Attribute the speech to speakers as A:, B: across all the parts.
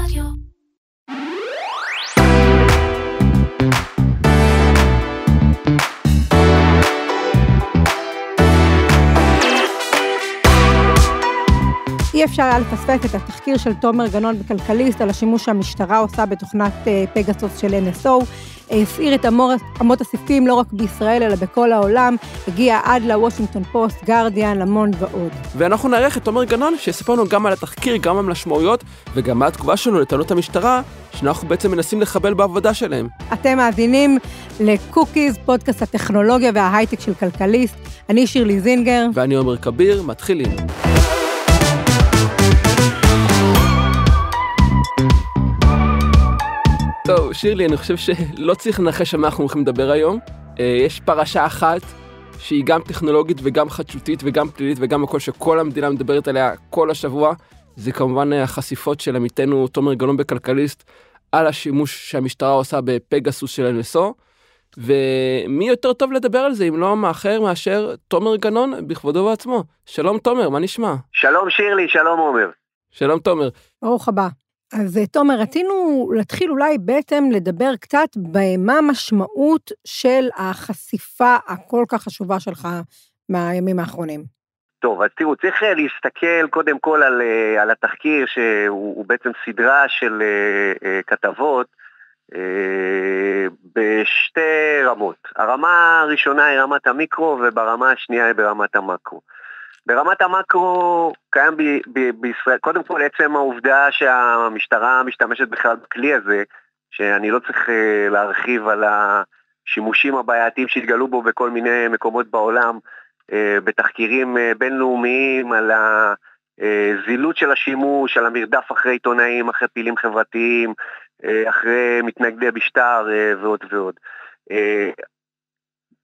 A: Radio.
B: אי אפשר היה לפספס את התחקיר של תומר גנון בכלכליסט על השימוש שהמשטרה עושה בתוכנת אה, פגסוס של NSO. הסעיר את אמות, הסיפים לא רק בישראל אלא בכל העולם, הגיע עד לוושינגטון פוסט, גרדיאן, למון ועוד.
C: ואנחנו נארח את תומר גנון, שיספר לנו גם על התחקיר, גם על המשמעויות, וגם מה התגובה שלנו לטענות המשטרה, שאנחנו בעצם מנסים לחבל בעבודה שלהם.
B: אתם מאזינים לקוקיז, פודקאסט הטכנולוגיה וההייטק של כלכליסט. אני שירלי זינגר.
C: ואני עומר כביר, מתחילים. טוב, שירלי, אני חושב שלא צריך לנחש על מה אנחנו הולכים לדבר היום. אה, יש פרשה אחת שהיא גם טכנולוגית וגם חדשותית וגם פלילית וגם הכל שכל המדינה מדברת עליה כל השבוע. זה כמובן החשיפות של עמיתנו תומר גלאון בכלכליסט על השימוש שהמשטרה עושה בפגסוס של NSO. ומי יותר טוב לדבר על זה אם לא מאחר מאשר תומר גנון בכבודו ובעצמו. שלום תומר, מה נשמע?
D: שלום שירלי, שלום עומר.
C: שלום תומר.
B: ברוך הבא. אז אה, תומר, רצינו להתחיל אולי בעצם לדבר קצת במה המשמעות של החשיפה הכל כך חשובה שלך מהימים האחרונים.
D: טוב, אז תראו, צריך אה, להסתכל קודם כל על, אה, על התחקיר שהוא בעצם סדרה של כתבות בשתי רמות. הרמה הראשונה היא רמת המיקרו וברמה השנייה היא ברמת המקרו. ברמת המקרו קיים ב, ב, בישראל, קודם כל עצם העובדה שהמשטרה משתמשת בכלל בכלי הזה, שאני לא צריך uh, להרחיב על השימושים הבעייתיים שהתגלו בו בכל מיני מקומות בעולם, uh, בתחקירים uh, בינלאומיים על הזילות של השימוש, על המרדף אחרי עיתונאים, אחרי פעילים חברתיים, אחרי מתנגדי משטר ועוד ועוד.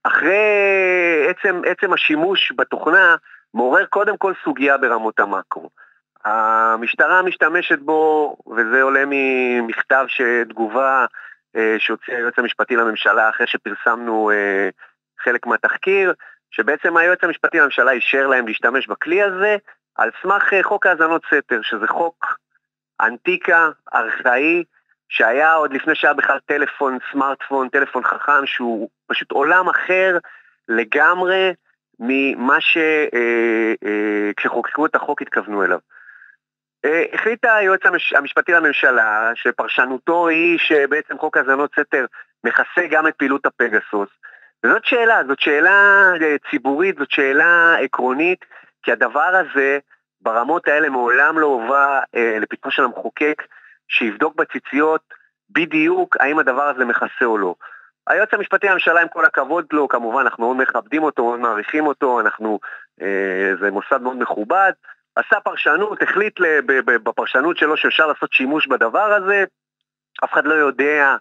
D: אחרי עצם, עצם השימוש בתוכנה, מעורר קודם כל סוגיה ברמות המקרו. המשטרה משתמשת בו, וזה עולה ממכתב שתגובה אה, שהוציא היועץ המשפטי לממשלה אחרי שפרסמנו אה, חלק מהתחקיר, שבעצם היועץ המשפטי לממשלה אישר להם להשתמש בכלי הזה על סמך אה, חוק האזנות סתר, שזה חוק אנטיקה, ארכאי, שהיה עוד לפני שהיה בכלל טלפון, סמארטפון, טלפון חכם, שהוא פשוט עולם אחר לגמרי, ממה שכשחוקקו אה, אה, את החוק התכוונו אליו. אה, החליט היועץ המשפטי לממשלה שפרשנותו היא שבעצם חוק האזנות סתר מכסה גם את פעילות הפגסוס. וזאת שאלה, זאת שאלה ציבורית, זאת שאלה עקרונית, כי הדבר הזה ברמות האלה מעולם לא הובא לפתחו של המחוקק שיבדוק בציציות בדיוק האם הדבר הזה מכסה או לא. היועץ המשפטי לממשלה, עם כל הכבוד לו, כמובן, אנחנו מאוד מכבדים אותו, מאוד מעריכים אותו, אנחנו, אה, זה מוסד מאוד מכובד, עשה פרשנות, החליט בפרשנות שלו שאפשר לעשות שימוש בדבר הזה, אף אחד לא יודע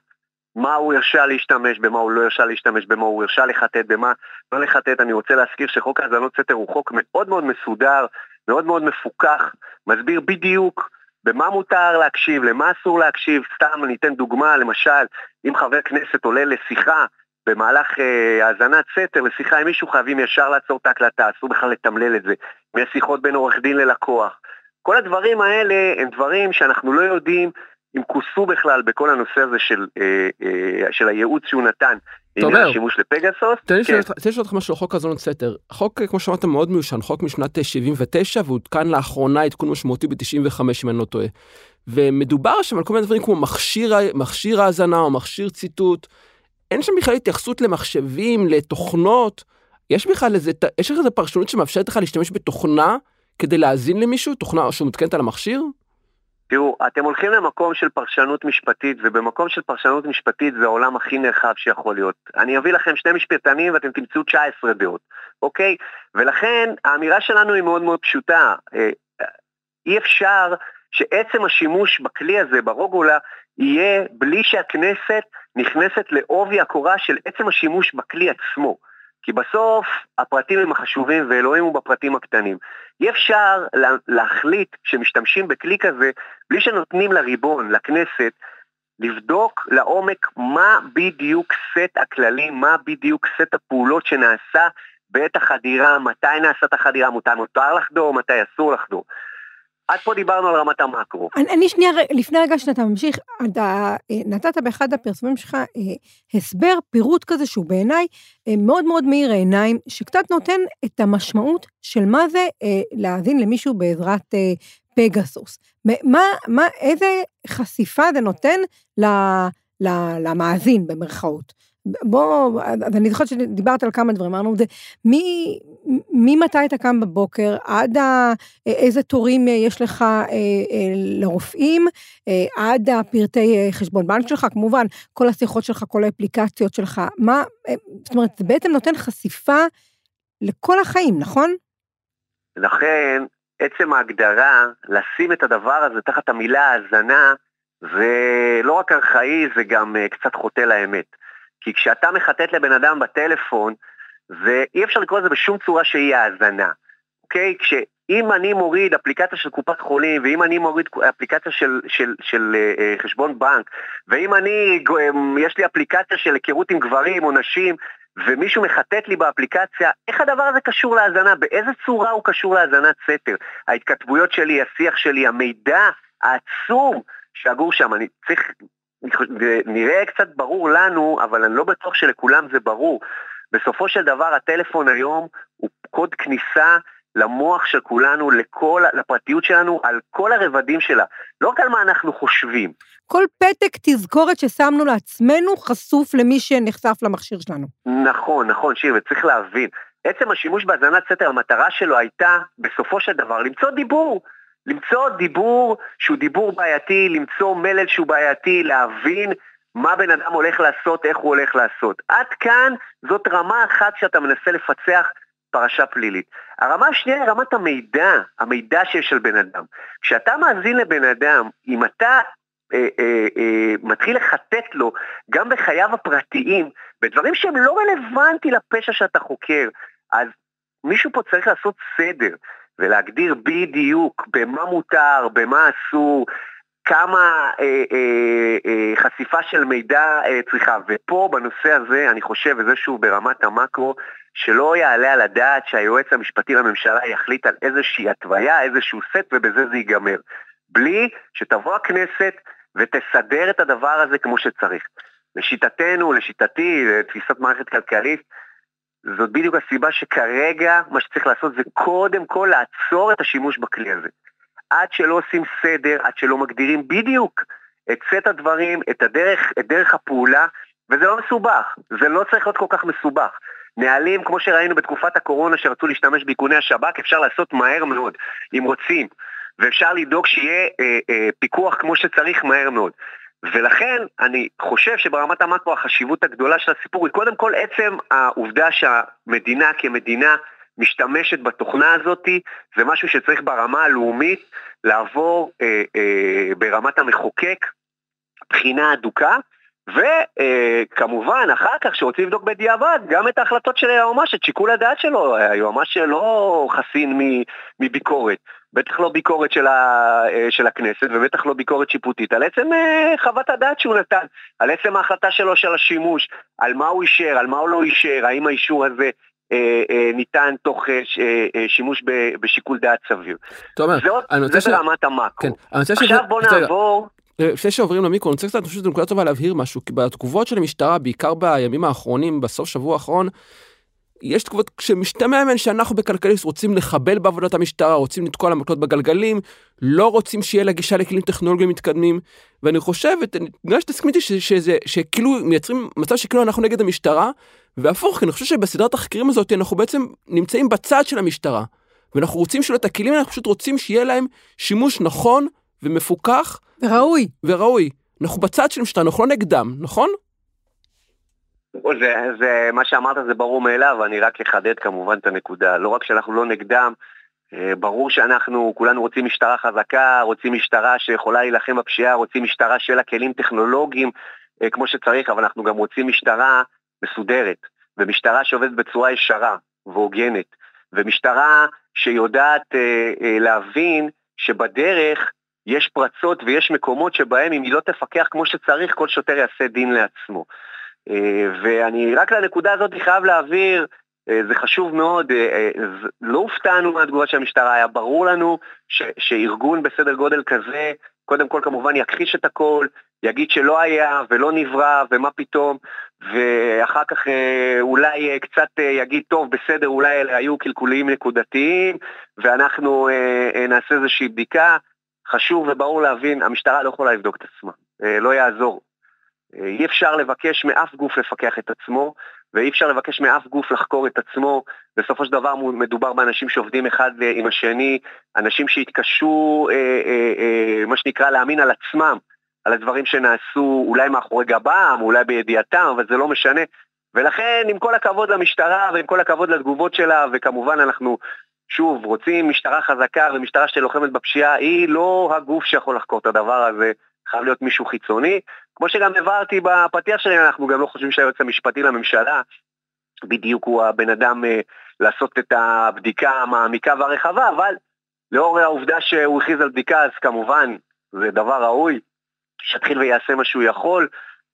D: מה הוא הרשה להשתמש, במה הוא לא הרשה להשתמש, במה הוא הרשה לחטט, במה לא לחטט. אני רוצה להזכיר שחוק האזנות סתר הוא חוק מאוד מאוד מסודר, מאוד מאוד מפוקח, מסביר בדיוק במה מותר להקשיב, למה אסור להקשיב, סתם אני אתן דוגמה, למשל, אם חבר כנסת עולה לשיחה במהלך אה, האזנת אה, סתר לשיחה עם מישהו, חייבים ישר לעצור את ההקלטה, אסור בכלל לתמלל את זה, אם בין עורך דין ללקוח. כל הדברים האלה הם דברים שאנחנו לא יודעים אם כוסו בכלל בכל הנושא הזה של, אה, אה, של הייעוץ שהוא נתן
C: תומר,
D: השימוש לפגסוס.
C: תן לי כן. לשאול אותך משהו על חוק האזנות סתר. החוק, כמו שאמרת, מאוד מיושן, חוק משנת 79, ועודכן לאחרונה עדכון משמעותי ב-95, אם אני לא טועה. ומדובר שם על כל מיני דברים כמו מכשיר, מכשיר האזנה או מכשיר ציטוט. אין שם בכלל התייחסות למחשבים, לתוכנות. יש בכלל איזה, יש לך איזה פרשנות שמאפשרת לך להשתמש בתוכנה כדי להאזין למישהו, תוכנה שמותקנת על המכשיר?
D: תראו, אתם הולכים למקום של פרשנות משפטית, ובמקום של פרשנות משפטית זה העולם הכי נרחב שיכול להיות. אני אביא לכם שני משפטנים ואתם תמצאו 19 דעות, אוקיי? ולכן האמירה שלנו היא מאוד מאוד פשוטה. אה, אי אפשר שעצם השימוש בכלי הזה, ברוגולה, יהיה בלי שהכנסת נכנסת לעובי הקורה של עצם השימוש בכלי עצמו. כי בסוף הפרטים הם החשובים ואלוהים הוא בפרטים הקטנים. אי אפשר להחליט שמשתמשים בכלי כזה בלי שנותנים לריבון, לכנסת, לבדוק לעומק מה בדיוק סט הכללים, מה בדיוק סט הפעולות שנעשה בעת החדירה, מתי נעשת החדירה, מותר לחדור, מתי אסור לחדור. עד פה דיברנו על רמת המקרו.
B: אני, אני שנייה, לפני רגע שאתה ממשיך, אתה אה, נתת באחד הפרסומים שלך אה, הסבר, פירוט כזה שהוא בעיניי אה, מאוד מאוד מאיר העיניים, שקצת נותן את המשמעות של מה זה להאזין למישהו בעזרת פגסוס. מה, מה, איזה חשיפה זה נותן ל, ל, למאזין, במרכאות. בוא, אני זוכרת שדיברת על כמה דברים, אמרנו, זה ממתי אתה קם בבוקר, עד ה, איזה תורים יש לך אה, אה, לרופאים, אה, עד הפרטי חשבון בנק שלך, כמובן, כל השיחות שלך, כל האפליקציות שלך, מה, זאת אומרת, זה בעצם נותן חשיפה לכל החיים, נכון?
D: לכן, עצם ההגדרה, לשים את הדבר הזה תחת המילה האזנה, זה לא רק ארכאי, זה גם קצת חוטא לאמת. כי כשאתה מחטט לבן אדם בטלפון, ואי אפשר לקרוא לזה בשום צורה שהיא האזנה, אוקיי? כשאם אני מוריד אפליקציה של קופת חולים, ואם אני מוריד אפליקציה של, של, של uh, חשבון בנק, ואם אני, um, יש לי אפליקציה של היכרות עם גברים או נשים, ומישהו מחטט לי באפליקציה, איך הדבר הזה קשור להאזנה? באיזה צורה הוא קשור להאזנת סתר? ההתכתבויות שלי, השיח שלי, המידע העצום שאגור שם, אני צריך נראה קצת ברור לנו, אבל אני לא בטוח שלכולם זה ברור. בסופו של דבר הטלפון היום הוא קוד כניסה למוח של כולנו, לכל, לפרטיות שלנו, על כל הרבדים שלה, לא רק על מה אנחנו חושבים.
B: כל פתק תזכורת ששמנו לעצמנו חשוף למי שנחשף למכשיר שלנו.
D: נכון, נכון, שיר, וצריך להבין. עצם השימוש בהאזנת סתר, המטרה שלו הייתה, בסופו של דבר, למצוא דיבור. למצוא דיבור שהוא דיבור בעייתי, למצוא מלל שהוא בעייתי, להבין מה בן אדם הולך לעשות, איך הוא הולך לעשות. עד כאן זאת רמה אחת שאתה מנסה לפצח פרשה פלילית. הרמה השנייה היא רמת המידע, המידע שיש על בן אדם. כשאתה מאזין לבן אדם, אם אתה אה, אה, אה, מתחיל לחטט לו גם בחייו הפרטיים, בדברים שהם לא רלוונטי לפשע שאתה חוקר, אז מישהו פה צריך לעשות סדר. ולהגדיר בדיוק במה מותר, במה אסור, כמה אה, אה, אה, חשיפה של מידע אה, צריכה. ופה בנושא הזה, אני חושב, וזה שהוא ברמת המקרו, שלא יעלה על הדעת שהיועץ המשפטי לממשלה יחליט על איזושהי התוויה, איזשהו סט, ובזה זה ייגמר. בלי שתבוא הכנסת ותסדר את הדבר הזה כמו שצריך. לשיטתנו, לשיטתי, תפיסת מערכת כלכלית, זאת בדיוק הסיבה שכרגע מה שצריך לעשות זה קודם כל לעצור את השימוש בכלי הזה. עד שלא עושים סדר, עד שלא מגדירים בדיוק את סט הדברים, את הדרך, את דרך הפעולה, וזה לא מסובך, זה לא צריך להיות כל כך מסובך. נהלים, כמו שראינו בתקופת הקורונה שרצו להשתמש באיכוני השב"כ, אפשר לעשות מהר מאוד, אם רוצים, ואפשר לדאוג שיהיה אה, אה, פיקוח כמו שצריך מהר מאוד. ולכן אני חושב שברמת המקרו החשיבות הגדולה של הסיפור היא קודם כל עצם העובדה שהמדינה כמדינה משתמשת בתוכנה הזאת, זה משהו שצריך ברמה הלאומית לעבור אה, אה, ברמת המחוקק בחינה אדוקה, וכמובן, אחר כך, כשרוצים לבדוק בדיעבד, גם את ההחלטות של היועמ"ש, את שיקול הדעת שלו, היועמ"ש לא חסין מביקורת, בטח לא ביקורת של, ה, של הכנסת, ובטח לא ביקורת שיפוטית, על עצם אה, חוות הדעת שהוא נתן, על עצם ההחלטה שלו של השימוש, על מה הוא אישר, על מה הוא לא אישר, האם האישור הזה אה, אה, ניתן תוך אה, אה, שימוש ב, בשיקול דעת סביר.
C: תומר,
D: זה ש... ברמת המאקרו. כן, עכשיו שזה... בוא נעבור...
C: לפני שעוברים למיקרו, אני רוצה קצת, אני חושב שזו נקודה טובה להבהיר משהו, כי בתגובות של המשטרה, בעיקר בימים האחרונים, בסוף שבוע האחרון, יש תגובות שמשתמע מהן שאנחנו בכלכליסט רוצים לחבל בעבודת המשטרה, רוצים לתקוע למקלות בגלגלים, לא רוצים שיהיה לה גישה לכלים טכנולוגיים מתקדמים, ואני חושב, נראה שתסכים איתי שזה, שכאילו מייצרים מצב שכאילו אנחנו נגד המשטרה, והפוך, כי אני חושב שבסדרת החקירים הזאת אנחנו בעצם נמצאים בצד של המשטרה, ואנחנו רוצים שלא את הכלים, אנחנו פשוט רוצים שיהיה להם שימוש נכון ומפוקח
B: וראוי.
C: וראוי. אנחנו בצד של המשטרה, אנחנו לא נגדם, נכון?
D: זה, זה, מה שאמרת זה ברור מאליו, אני רק אחדד כמובן את הנקודה. לא רק שאנחנו לא נגדם, אה, ברור שאנחנו כולנו רוצים משטרה חזקה, רוצים משטרה שיכולה להילחם בפשיעה, רוצים משטרה שיהיה לה כלים טכנולוגיים אה, כמו שצריך, אבל אנחנו גם רוצים משטרה מסודרת, ומשטרה שעובדת בצורה ישרה והוגנת, ומשטרה שיודעת אה, להבין שבדרך יש פרצות ויש מקומות שבהם אם היא לא תפקח כמו שצריך, כל שוטר יעשה דין לעצמו. אה, ואני רק לנקודה הזאת חייב להעביר, אה, זה חשוב מאוד, אה, לא הופתענו מהתגובה של המשטרה, היה ברור לנו ש, שארגון בסדר גודל כזה, קודם כל כמובן יכחיש את הכל, יגיד שלא היה ולא נברא ומה פתאום, ואחר כך אולי קצת יגיד, טוב, בסדר, אולי אלה היו קלקולים נקודתיים, ואנחנו נעשה איזושהי בדיקה. חשוב וברור להבין, המשטרה לא יכולה לבדוק את עצמה, לא יעזור. אי אפשר לבקש מאף גוף לפקח את עצמו, ואי אפשר לבקש מאף גוף לחקור את עצמו. בסופו של דבר מדובר באנשים שעובדים אחד עם השני, אנשים שהתקשו, אה, אה, אה, מה שנקרא, להאמין על עצמם, על הדברים שנעשו אולי מאחורי גבם, אולי בידיעתם, אבל זה לא משנה. ולכן, עם כל הכבוד למשטרה ועם כל הכבוד לתגובות שלה, וכמובן אנחנו, שוב, רוצים משטרה חזקה ומשטרה שלוחמת בפשיעה, היא לא הגוף שיכול לחקור את הדבר הזה, חייב להיות מישהו חיצוני. כמו שגם הבהרתי בפתיח שלי, אנחנו גם לא חושבים שהיועץ המשפטי לממשלה בדיוק הוא הבן אדם אה, לעשות את הבדיקה המעמיקה והרחבה, אבל לאור העובדה שהוא הכריז על בדיקה, אז כמובן, זה דבר ראוי, שיתחיל ויעשה מה שהוא יכול,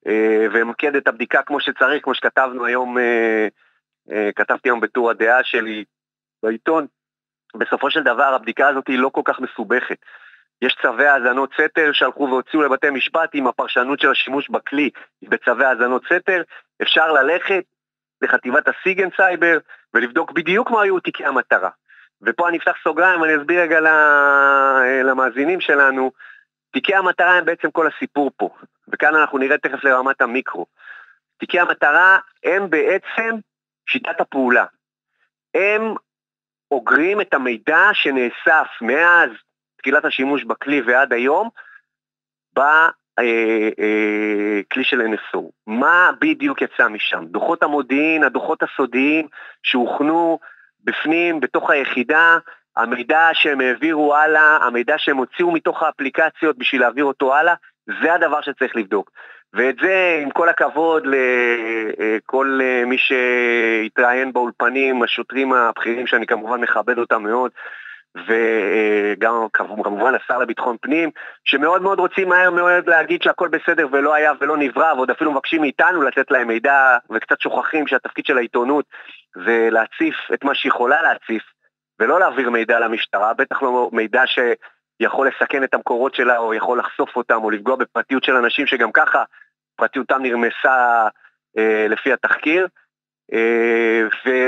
D: אה, ומקד את הבדיקה כמו שצריך, כמו שכתבנו היום, אה, כתבתי היום בטור הדעה שלי בעיתון. בסופו של דבר הבדיקה הזאת היא לא כל כך מסובכת. יש צווי האזנות סתר שהלכו והוציאו לבתי משפט עם הפרשנות של השימוש בכלי בצווי האזנות סתר. אפשר ללכת לחטיבת הסיגן סייבר ולבדוק בדיוק מה היו תיקי המטרה. ופה אני אפתח סוגריים ואני אסביר רגע למאזינים שלנו. תיקי המטרה הם בעצם כל הסיפור פה, וכאן אנחנו נראה תכף לרמת המיקרו. תיקי המטרה הם בעצם שיטת הפעולה. הם אוגרים את המידע שנאסף מאז תחילת השימוש בכלי ועד היום, בכלי אה, של NSO. מה בדיוק יצא משם? דוחות המודיעין, הדוחות הסודיים שהוכנו בפנים, בתוך היחידה, המידע שהם העבירו הלאה, המידע שהם הוציאו מתוך האפליקציות בשביל להעביר אותו הלאה, זה הדבר שצריך לבדוק. ואת זה, עם כל הכבוד לכל אה, מי שהתראיין באולפנים, השוטרים הבכירים שאני כמובן מכבד אותם מאוד, וגם כמובן השר לביטחון פנים, שמאוד מאוד רוצים מהר מאוד להגיד שהכל בסדר ולא היה ולא נברא, ועוד אפילו מבקשים מאיתנו לתת להם מידע, וקצת שוכחים שהתפקיד של העיתונות זה להציף את מה שיכולה להציף, ולא להעביר מידע למשטרה, בטח לא מידע שיכול לסכן את המקורות שלה, או יכול לחשוף אותם, או לפגוע בפרטיות של אנשים שגם ככה פרטיותם נרמסה אה, לפי התחקיר. אה,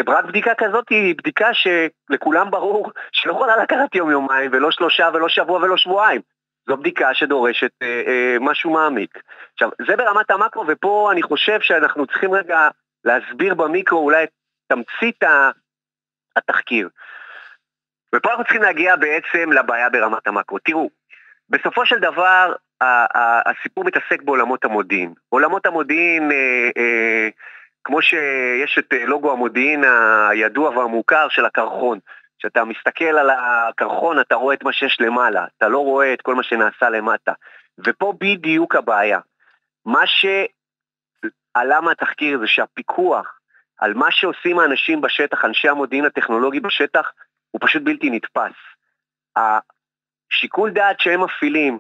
D: ורק בדיקה כזאת היא בדיקה שלכולם ברור שלא יכולה לקחת יום-יומיים ולא שלושה ולא שבוע ולא שבועיים. זו בדיקה שדורשת אה, אה, משהו מעמיק. עכשיו, זה ברמת המקרו, ופה אני חושב שאנחנו צריכים רגע להסביר במיקרו אולי את תמצית התחקיר. ופה אנחנו צריכים להגיע בעצם לבעיה ברמת המקרו. תראו, בסופו של דבר הסיפור מתעסק בעולמות המודיעין. עולמות המודיעין אה, אה, כמו שיש את אה, לוגו המודיעין הידוע והמוכר של הקרחון. כשאתה מסתכל על הקרחון אתה רואה את מה שיש למעלה, אתה לא רואה את כל מה שנעשה למטה. ופה בדיוק הבעיה. מה שעלה מהתחקיר זה שהפיקוח על מה שעושים האנשים בשטח, אנשי המודיעין הטכנולוגי בשטח, הוא פשוט בלתי נתפס. השיקול דעת שהם מפעילים,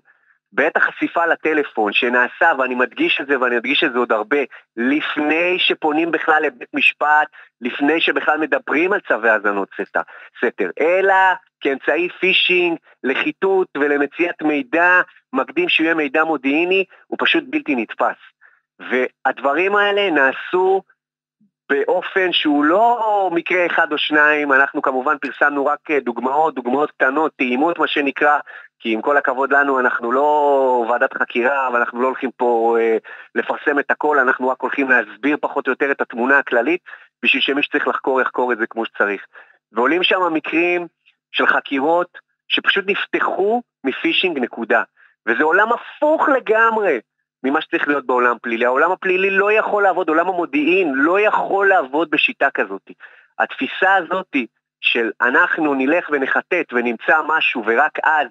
D: בעת החשיפה לטלפון שנעשה, ואני מדגיש את זה ואני אדגיש את זה עוד הרבה, לפני שפונים בכלל לבית משפט, לפני שבכלל מדברים על צווי האזנות סתר, אלא כאמצעי פישינג לחיטוט ולמציאת מידע מקדים שיהיה מידע מודיעיני, הוא פשוט בלתי נתפס. והדברים האלה נעשו באופן שהוא לא מקרה אחד או שניים, אנחנו כמובן פרסמנו רק דוגמאות, דוגמאות קטנות, טעימות מה שנקרא, כי עם כל הכבוד לנו, אנחנו לא ועדת חקירה, ואנחנו לא הולכים פה אה, לפרסם את הכל, אנחנו רק הולכים להסביר פחות או יותר את התמונה הכללית, בשביל שמי שצריך לחקור יחקור את זה כמו שצריך. ועולים שם מקרים של חקירות שפשוט נפתחו מפישינג נקודה. וזה עולם הפוך לגמרי ממה שצריך להיות בעולם פלילי. העולם הפלילי לא יכול לעבוד, עולם המודיעין לא יכול לעבוד בשיטה כזאת. התפיסה הזאת של אנחנו נלך ונחטט ונמצא משהו ורק אז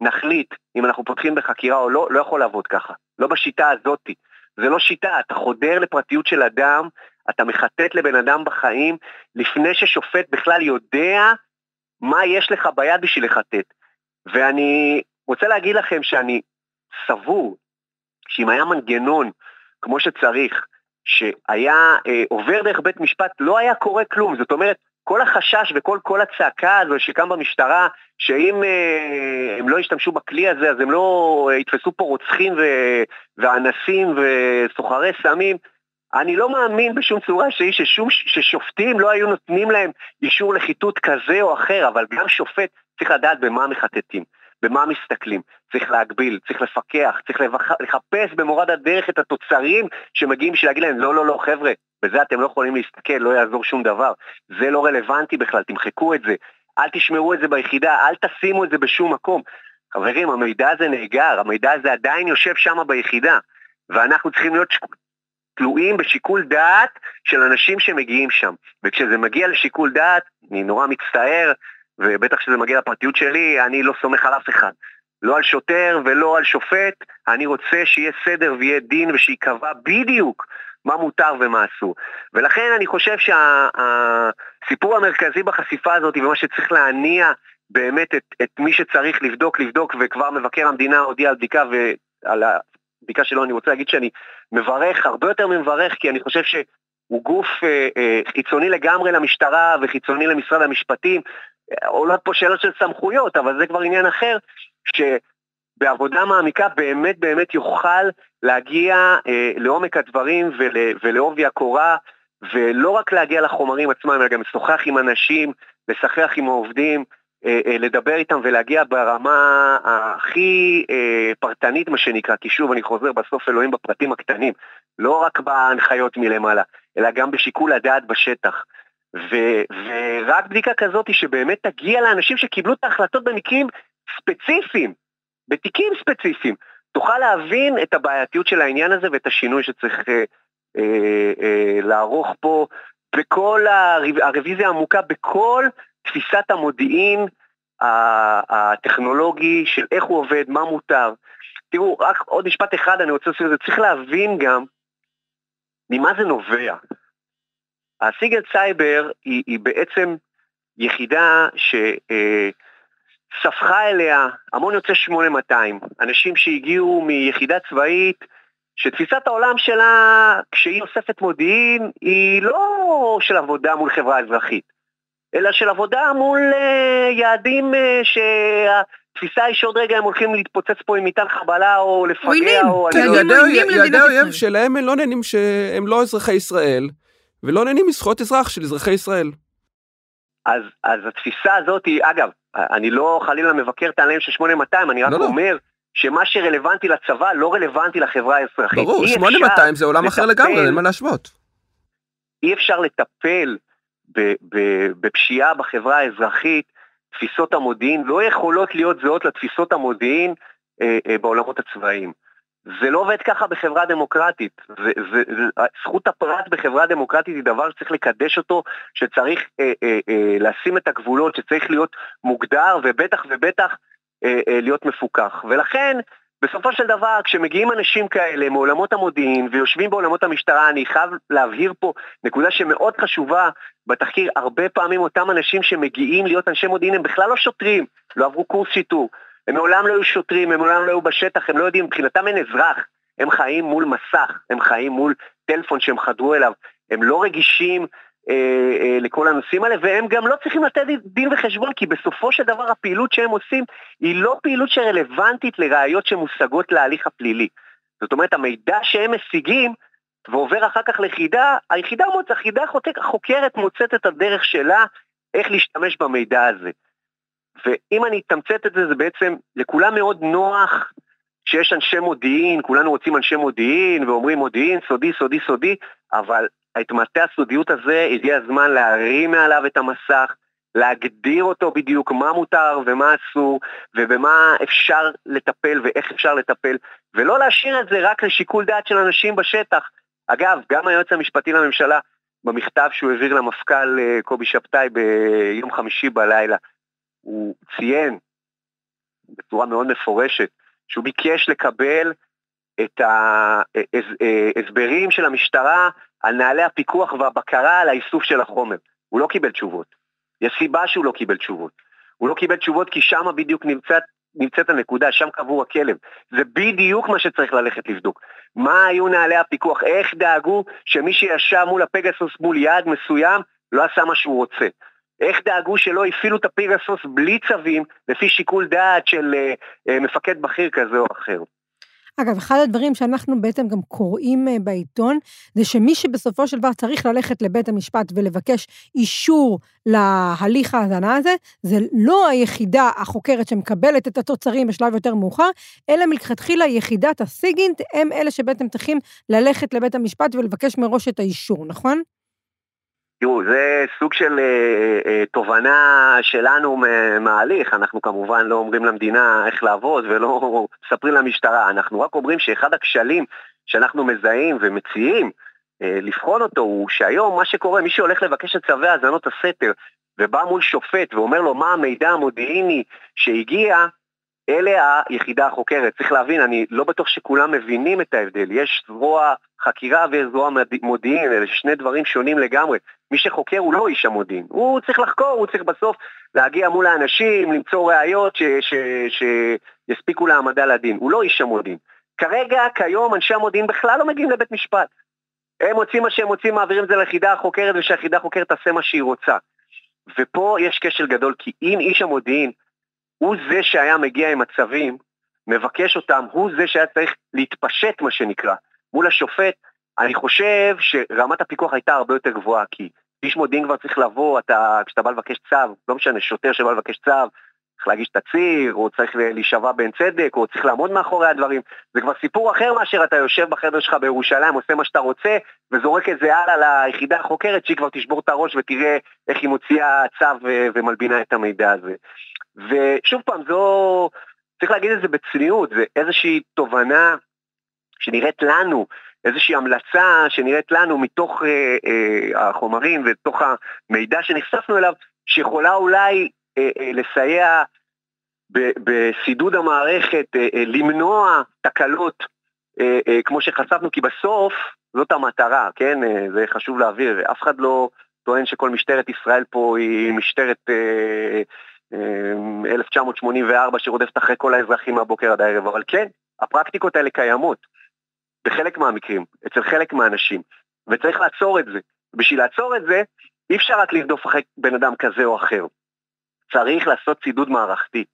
D: נחליט אם אנחנו פותחים בחקירה או לא, לא יכול לעבוד ככה. לא בשיטה הזאתי. זה לא שיטה, אתה חודר לפרטיות של אדם, אתה מחטט לבן אדם בחיים, לפני ששופט בכלל יודע מה יש לך ביד בשביל לחטט. ואני רוצה להגיד לכם שאני סבור שאם היה מנגנון כמו שצריך שהיה אה, עובר דרך בית משפט, לא היה קורה כלום. זאת אומרת, כל החשש וכל כל הצעקה הזו שקם במשטרה, שאם אה, הם לא ישתמשו בכלי הזה, אז הם לא אה, יתפסו פה רוצחים ו, ואנסים וסוחרי סמים, אני לא מאמין בשום צורה שהיא ששום, ששופטים לא היו נותנים להם אישור לחיטוט כזה או אחר, אבל גם שופט צריך לדעת במה מחטטים, במה מסתכלים. צריך להגביל, צריך לפקח, צריך לחפש במורד הדרך את התוצרים שמגיעים בשביל להגיד להם, לא, לא, לא, חבר'ה, בזה אתם לא יכולים להסתכל, לא יעזור שום דבר. זה לא רלוונטי בכלל, תמחקו את זה. אל תשמרו את זה ביחידה, אל תשימו את זה בשום מקום. חברים, המידע הזה נאגר, המידע הזה עדיין יושב שם ביחידה, ואנחנו צריכים להיות תלויים בשיקול דעת של אנשים שמגיעים שם. וכשזה מגיע לשיקול דעת, אני נורא מצטער, ובטח כשזה מגיע לפרטיות שלי, אני לא סומך על אף אחד. לא על שוטר ולא על שופט, אני רוצה שיהיה סדר ויהיה דין ושייקבע בדיוק מה מותר ומה אסור. ולכן אני חושב שהסיפור שה, המרכזי בחשיפה הזאת ומה שצריך להניע באמת את, את מי שצריך לבדוק, לבדוק, וכבר מבקר המדינה הודיע על בדיקה ועל הבדיקה שלו אני רוצה להגיד שאני מברך, הרבה יותר ממברך, כי אני חושב שהוא גוף אה, אה, חיצוני לגמרי למשטרה וחיצוני למשרד המשפטים. עולות פה שאלות של סמכויות, אבל זה כבר עניין אחר, שבעבודה מעמיקה באמת באמת יוכל להגיע אה, לעומק הדברים ול, ולעובי הקורה, ולא רק להגיע לחומרים עצמם, אלא גם לשוחח עם אנשים, לשחח עם העובדים, אה, אה, לדבר איתם ולהגיע ברמה הכי אה, פרטנית, מה שנקרא, כי שוב, אני חוזר, בסוף אלוהים בפרטים הקטנים, לא רק בהנחיות מלמעלה, אלא גם בשיקול הדעת בשטח. ו- ורק בדיקה כזאת שבאמת תגיע לאנשים שקיבלו את ההחלטות במקרים ספציפיים, בתיקים ספציפיים, תוכל להבין את הבעייתיות של העניין הזה ואת השינוי שצריך אה, אה, אה, לערוך פה בכל הרב, הרוויזיה העמוקה, בכל תפיסת המודיעין הטכנולוגי של איך הוא עובד, מה מותר. תראו, רק עוד משפט אחד אני רוצה לעשות את זה, צריך להבין גם ממה זה נובע. הסיגל סייבר היא, היא בעצם יחידה שספחה אליה המון יוצא 8200, אנשים שהגיעו מיחידה צבאית שתפיסת העולם שלה, כשהיא אוספת מודיעין, היא לא של עבודה מול חברה אזרחית, אלא של עבודה מול uh, יעדים uh, שהתפיסה היא שעוד רגע הם הולכים להתפוצץ פה עם מטען חבלה או לפגע
B: עוינים,
D: או...
B: כן,
C: יעדי אויב שלהם הם לא נהנים שהם לא אזרחי ישראל. ולא נהנים מזכויות אזרח של אזרחי ישראל.
D: אז, אז התפיסה הזאת היא, אגב, אני לא חלילה מבקר את העניין של 8200, אני רק לא, לא. אומר שמה שרלוונטי לצבא לא רלוונטי לחברה האזרחית.
C: ברור, 8200 זה עולם אחר לגמרי, אין מה להשוות.
D: אי אפשר לטפל בפשיעה בחברה האזרחית, תפיסות המודיעין לא יכולות להיות זהות לתפיסות המודיעין אה, אה, בעולמות הצבאיים. זה לא עובד ככה בחברה דמוקרטית. זה, זה, זכות הפרט בחברה דמוקרטית היא דבר שצריך לקדש אותו, שצריך אה, אה, אה, לשים את הגבולות, שצריך להיות מוגדר ובטח ובטח אה, אה, להיות מפוקח. ולכן, בסופו של דבר, כשמגיעים אנשים כאלה מעולמות המודיעין ויושבים בעולמות המשטרה, אני חייב להבהיר פה נקודה שמאוד חשובה בתחקיר, הרבה פעמים אותם אנשים שמגיעים להיות אנשי מודיעין הם בכלל לא שוטרים, לא עברו קורס שיטור. הם מעולם לא היו שוטרים, הם מעולם לא היו בשטח, הם לא יודעים, מבחינתם אין אזרח. הם חיים מול מסך, הם חיים מול טלפון שהם חדרו אליו. הם לא רגישים אה, אה, לכל הנושאים האלה, והם גם לא צריכים לתת דין וחשבון, כי בסופו של דבר הפעילות שהם עושים היא לא פעילות שרלוונטית לראיות שמושגות להליך הפלילי. זאת אומרת, המידע שהם משיגים ועובר אחר כך ליחידה, היחידה, היחידה החוקרת מוצאת את הדרך שלה איך להשתמש במידע הזה. ואם אני אתמצת את זה, זה בעצם, לכולם מאוד נוח שיש אנשי מודיעין, כולנו רוצים אנשי מודיעין, ואומרים מודיעין, סודי, סודי, סודי, אבל את מטה הסודיות הזה, הגיע הזמן להרים מעליו את המסך, להגדיר אותו בדיוק מה מותר ומה אסור, ובמה אפשר לטפל ואיך אפשר לטפל, ולא להשאיר את זה רק לשיקול דעת של אנשים בשטח. אגב, גם היועץ המשפטי לממשלה, במכתב שהוא העביר למפכ"ל אה, קובי שבתאי ביום חמישי בלילה, הוא ציין בצורה מאוד מפורשת שהוא ביקש לקבל את ההסברים של המשטרה על נהלי הפיקוח והבקרה על האיסוף של החומר. הוא לא קיבל תשובות. יש סיבה שהוא לא קיבל תשובות. הוא לא קיבל תשובות כי שם בדיוק נמצאת נמצאת הנקודה, שם קבור הכלב. זה בדיוק מה שצריך ללכת לבדוק. מה היו נהלי הפיקוח, איך דאגו שמי שישב מול הפגסוס מול יעד מסוים, לא עשה מה שהוא רוצה. איך דאגו שלא הפעילו את הפגסוס בלי צווים, לפי שיקול דעת של uh, uh, מפקד בכיר כזה או אחר.
B: אגב, אחד הדברים שאנחנו בעצם גם קוראים אה, בעיתון, זה שמי שבסופו של דבר צריך ללכת לבית המשפט ולבקש אישור להליך ההאזנה הזה, זה לא היחידה החוקרת שמקבלת את התוצרים בשלב יותר מאוחר, אלא מלכתחילה יחידת הסיגינט, הם אלה שבעצם צריכים ללכת לבית המשפט ולבקש מראש את האישור, נכון?
D: תראו, זה סוג של אה, אה, תובנה שלנו מההליך, אנחנו כמובן לא אומרים למדינה איך לעבוד ולא מספרים למשטרה, אנחנו רק אומרים שאחד הכשלים שאנחנו מזהים ומציעים אה, לבחון אותו הוא שהיום מה שקורה, מי שהולך לבקש את צווי האזנות הסתר ובא מול שופט ואומר לו מה המידע המודיעיני שהגיע, אלה היחידה החוקרת. צריך להבין, אני לא בטוח שכולם מבינים את ההבדל. יש זרוע חקירה ויש זרוע מודיעין, אלה שני דברים שונים לגמרי. מי שחוקר הוא לא איש המודיעין, הוא צריך לחקור, הוא צריך בסוף להגיע מול האנשים, למצוא ראיות שיספיקו להעמדה לדין. הוא לא איש המודיעין. כרגע, כיום, אנשי המודיעין בכלל לא מגיעים לבית משפט. הם מוצאים מה שהם מוצאים, מעבירים את זה ליחידה החוקרת, ושהיחידה החוקרת תעשה מה שהיא רוצה. ופה יש כשל גדול, כי אם איש המודיעין הוא זה שהיה מגיע עם הצווים, מבקש אותם, הוא זה שהיה צריך להתפשט, מה שנקרא, מול השופט, אני חושב שרמת הפיקוח הייתה הרבה יותר גבוהה, כי איש מודיעין כבר צריך לבוא, אתה, כשאתה בא לבקש צו, לא משנה, שוטר שבא לבקש צו, צריך להגיש תצהיר, או צריך להישבע בין צדק, או צריך לעמוד מאחורי הדברים. זה כבר סיפור אחר מאשר אתה יושב בחדר שלך בירושלים, עושה מה שאתה רוצה, וזורק את זה הלאה ליחידה החוקרת, שהיא כבר תשבור את הראש ותראה איך היא מוציאה צו ומלבינה את המידע הזה. ושוב פעם, זו, צריך להגיד את זה בצניעות, זה איזושהי תובנה שנראית לנו, איזושהי המלצה שנראית לנו מתוך אה, אה, החומרים ומתוך המידע שנחשפנו אליו, שיכולה אולי אה, אה, לסייע בסידוד המערכת, אה, אה, למנוע תקלות אה, אה, כמו שחשפנו, כי בסוף זאת המטרה, כן? אה, זה חשוב להעביר, אף אחד לא טוען שכל משטרת ישראל פה היא משטרת... אה, 1984 שרודפת אחרי כל האזרחים מהבוקר עד הערב, אבל כן, הפרקטיקות האלה קיימות בחלק מהמקרים, אצל חלק מהאנשים, וצריך לעצור את זה. בשביל לעצור את זה, אי אפשר רק לרדוף אחרי בן אדם כזה או אחר. צריך לעשות צידוד מערכתי,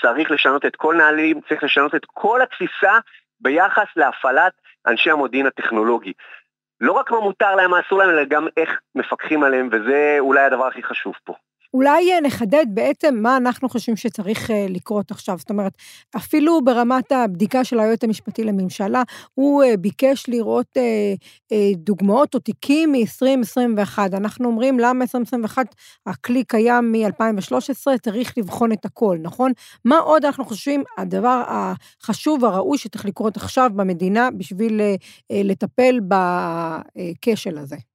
D: צריך לשנות את כל נהלים, צריך לשנות את כל התפיסה ביחס להפעלת אנשי המודיעין הטכנולוגי. לא רק מה מותר להם, מה אסור להם, אלא גם איך מפקחים עליהם, וזה אולי הדבר הכי חשוב פה.
B: אולי אה, נחדד בעצם מה אנחנו חושבים שצריך אה, לקרות עכשיו. זאת אומרת, אפילו ברמת הבדיקה של היועץ המשפטי לממשלה, הוא אה, ביקש לראות דוגמאות או תיקים מ-2021. אנחנו אומרים, למה 2021? הכלי קיים מ-2013, צריך לבחון את הכל, נכון? מה עוד אנחנו חושבים הדבר החשוב והראוי שצריך לקרות עכשיו במדינה בשביל לטפל בכשל הזה?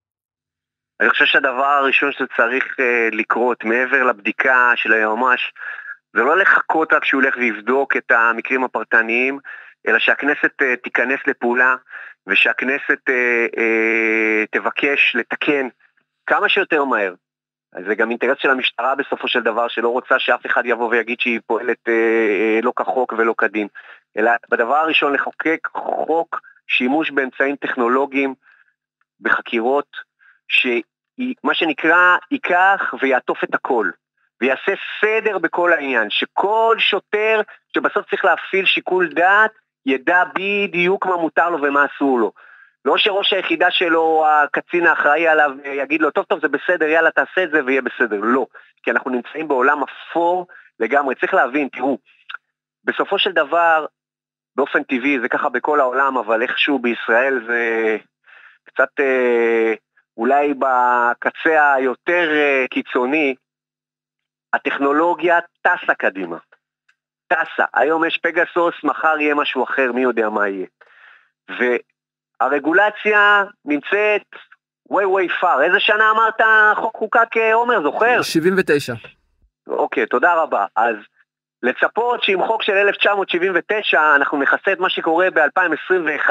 D: אני חושב שהדבר הראשון שצריך uh, לקרות מעבר לבדיקה של היועמ"ש זה לא לחכות רק שהוא ילך ויבדוק את המקרים הפרטניים, אלא שהכנסת uh, תיכנס לפעולה ושהכנסת uh, תבקש לתקן כמה שיותר מהר. זה גם אינטרס של המשטרה בסופו של דבר, שלא רוצה שאף אחד יבוא ויגיד שהיא פועלת לא כחוק ולא כדין, אלא בדבר הראשון לחוקק חוק שימוש באמצעים טכנולוגיים בחקירות, שמה שנקרא ייקח ויעטוף את הכל, ויעשה סדר בכל העניין, שכל שוטר שבסוף צריך להפעיל שיקול דעת, ידע בדיוק מה מותר לו ומה אסור לו. לא שראש היחידה שלו, הקצין האחראי עליו, יגיד לו, טוב טוב זה בסדר, יאללה תעשה את זה ויהיה בסדר. לא, כי אנחנו נמצאים בעולם אפור לגמרי. צריך להבין, תראו, בסופו של דבר, באופן טבעי, זה ככה בכל העולם, אבל איכשהו בישראל זה קצת אה, אולי בקצה היותר אה, קיצוני, הטכנולוגיה טסה קדימה. טסה. היום יש פגסוס, מחר יהיה משהו אחר, מי יודע מה יהיה. והרגולציה נמצאת way way far. איזה שנה אמרת החוק חוקק, אה, עומר, זוכר?
C: 79.
D: אוקיי, תודה רבה. אז לצפות שעם חוק של 1979 אנחנו נכסה את מה שקורה ב-2021,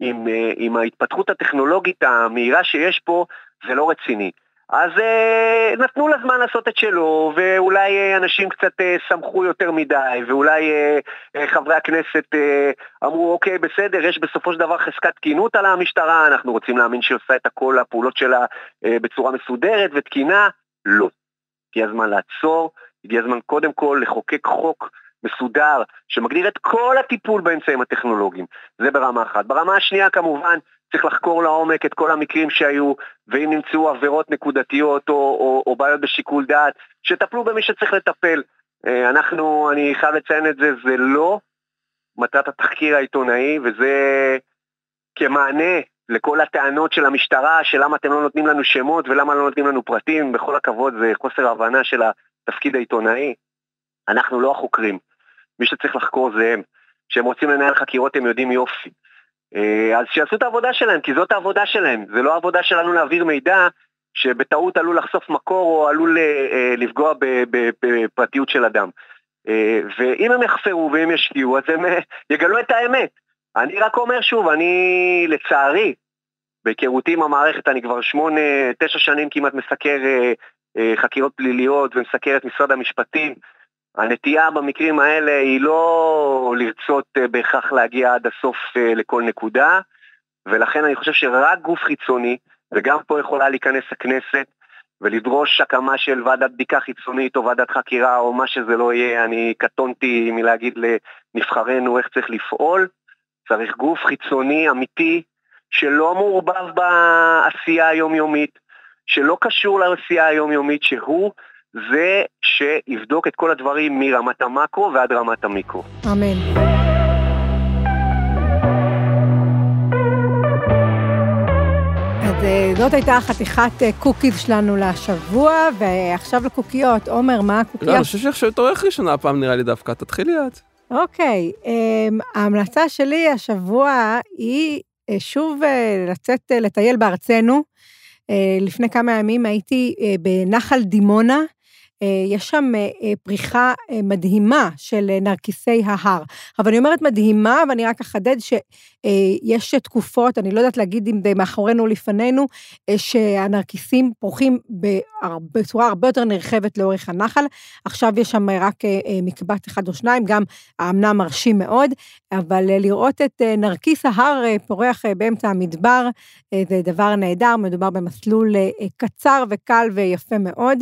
D: עם, אה, עם ההתפתחות הטכנולוגית המהירה שיש פה, זה לא רציני. אז אה, נתנו לה זמן לעשות את שלו, ואולי אה, אנשים קצת אה, שמחו יותר מדי, ואולי אה, אה, חברי הכנסת אה, אמרו, אוקיי, בסדר, יש בסופו של דבר חזקת תקינות על המשטרה, אנחנו רוצים להאמין שהיא עושה את הכל, הפעולות שלה אה, בצורה מסודרת ותקינה. לא. הגיע הזמן לעצור, הגיע הזמן קודם כל לחוקק חוק מסודר שמגדיר את כל הטיפול באמצעים הטכנולוגיים. זה ברמה אחת. ברמה השנייה כמובן צריך לחקור לעומק את כל המקרים שהיו, ואם נמצאו עבירות נקודתיות או, או, או בעיות בשיקול דעת, שטפלו במי שצריך לטפל. אה, אנחנו, אני חייב לציין את זה, זה לא מטרת התחקיר העיתונאי, וזה כמענה לכל הטענות של המשטרה, של למה אתם לא נותנים לנו שמות ולמה לא נותנים לנו פרטים, בכל הכבוד זה חוסר הבנה של התפקיד העיתונאי. אנחנו לא החוקרים, מי שצריך לחקור זה הם. כשהם רוצים לנהל חקירות הם יודעים יופי. אה, אז שיעשו את העבודה שלהם, כי זאת העבודה שלהם. זה לא העבודה שלנו להעביר מידע שבטעות עלול לחשוף מקור או עלול אה, לפגוע בפרטיות של אדם. אה, ואם הם יחפרו ואם ישקיעו, אז הם יגלו את האמת. אני רק אומר שוב, אני לצערי, בהיכרותי עם המערכת, אני כבר שמונה, תשע שנים כמעט מסקר חקירות פליליות ומסקר את משרד המשפטים. הנטייה במקרים האלה היא לא לרצות אה, בהכרח להגיע עד הסוף אה, לכל נקודה, ולכן אני חושב שרק גוף חיצוני, וגם פה יכולה להיכנס הכנסת, ולדרוש הקמה של ועדת בדיקה חיצונית או ועדת חקירה או מה שזה לא יהיה, אני קטונתי מלהגיד לנבחרינו איך צריך לפעול. צריך גוף חיצוני אמיתי שלא מעורבב בעשייה היומיומית, שלא קשור לעשייה היומיומית, שהוא זה שיבדוק את כל הדברים מרמת המקרו ועד רמת המיקרו.
B: אמן. אז אה, זאת הייתה חתיכת אה, קוקיז שלנו לשבוע, ועכשיו לקוקיות. עומר, מה הקוקייה?
C: לא, אני חושב שעכשיו תורך ראשונה הפעם נראה לי דווקא, תתחילי את.
B: אוקיי, אמ, ההמלצה שלי השבוע היא אה, שוב לצאת לטייל בארצנו. לפני כמה ימים הייתי בנחל דימונה, יש שם אה, אה, פריחה מדהימה של נרקיסי ההר. אבל אני אומרת מדהימה, ואני רק אחדד שיש תקופות, אני לא יודעת להגיד אם זה מאחורינו או לפנינו, שהנרקיסים פורחים בצורה הרבה יותר נרחבת לאורך הנחל. עכשיו יש שם רק מקבץ אחד או שניים, גם האמנם מרשים מאוד, אבל לראות את נרקיס ההר פורח באמצע המדבר, זה דבר נהדר, מדובר במסלול קצר וקל ויפה מאוד,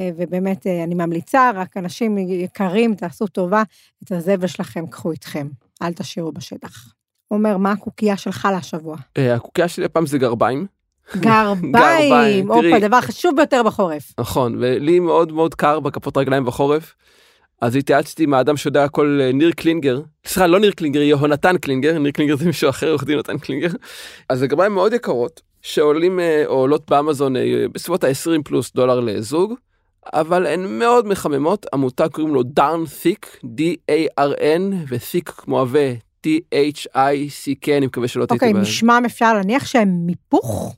B: ובאמת, באמת, אה, אני ממליצה, רק אנשים יקרים, תעשו טובה, את הזבל שלכם קחו איתכם, אל תשאירו בשטח. עומר, מה הקוקייה שלך להשבוע?
C: אה, הקוקייה שלי הפעם זה גרביים.
B: גרביים, הופה, דבר חשוב ביותר בחורף.
C: נכון, ולי מאוד מאוד קר בכפות רגליים בחורף. אז התייעצתי עם האדם שיודע הכל, אה, ניר קלינגר, סליחה, לא ניר קלינגר, יהונתן קלינגר, ניר קלינגר זה מישהו אחר, עורך דין יהונתן קלינגר. אז זה גרביים מאוד יקרות, שעולים או עולות באמזון בסביבות ה-20 פלוס דולר לזוג. אבל הן מאוד מחממות, עמותה קוראים לו דארן תיק, D-A-R-N, ותיק כמו עבה, T-H-I-C-K, אני מקווה שלא
B: טעיתי. אוקיי, משמם אפשר להניח שהם מיפוך?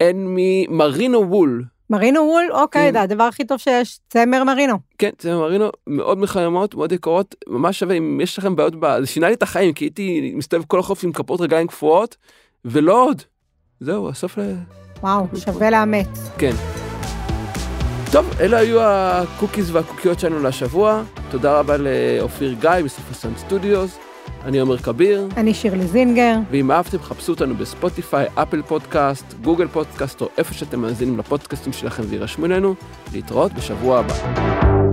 C: הן ממרינו וול.
B: מרינו וול? אוקיי, כן. זה הדבר הכי טוב שיש, צמר מרינו.
C: כן, צמר מרינו, מאוד מחממות, מאוד יקרות, ממש שווה, אם יש לכם בעיות. זה שינה לי את החיים, כי הייתי מסתובב כל החוף עם כפות רגליים קפואות, ולא עוד. זהו, הסוף ל...
B: וואו, שווה לאמץ.
C: כן. טוב, אלה היו ה cookies והקוקיות שלנו לשבוע. תודה רבה לאופיר גיא מסופרסן סטודיוס. אני עומר כביר.
B: אני שירלי זינגר.
C: ואם אהבתם, חפשו אותנו בספוטיפיי, אפל פודקאסט, גוגל פודקאסט, או איפה שאתם מאזינים לפודקאסטים שלכם וירשמו אלינו. להתראות בשבוע הבא.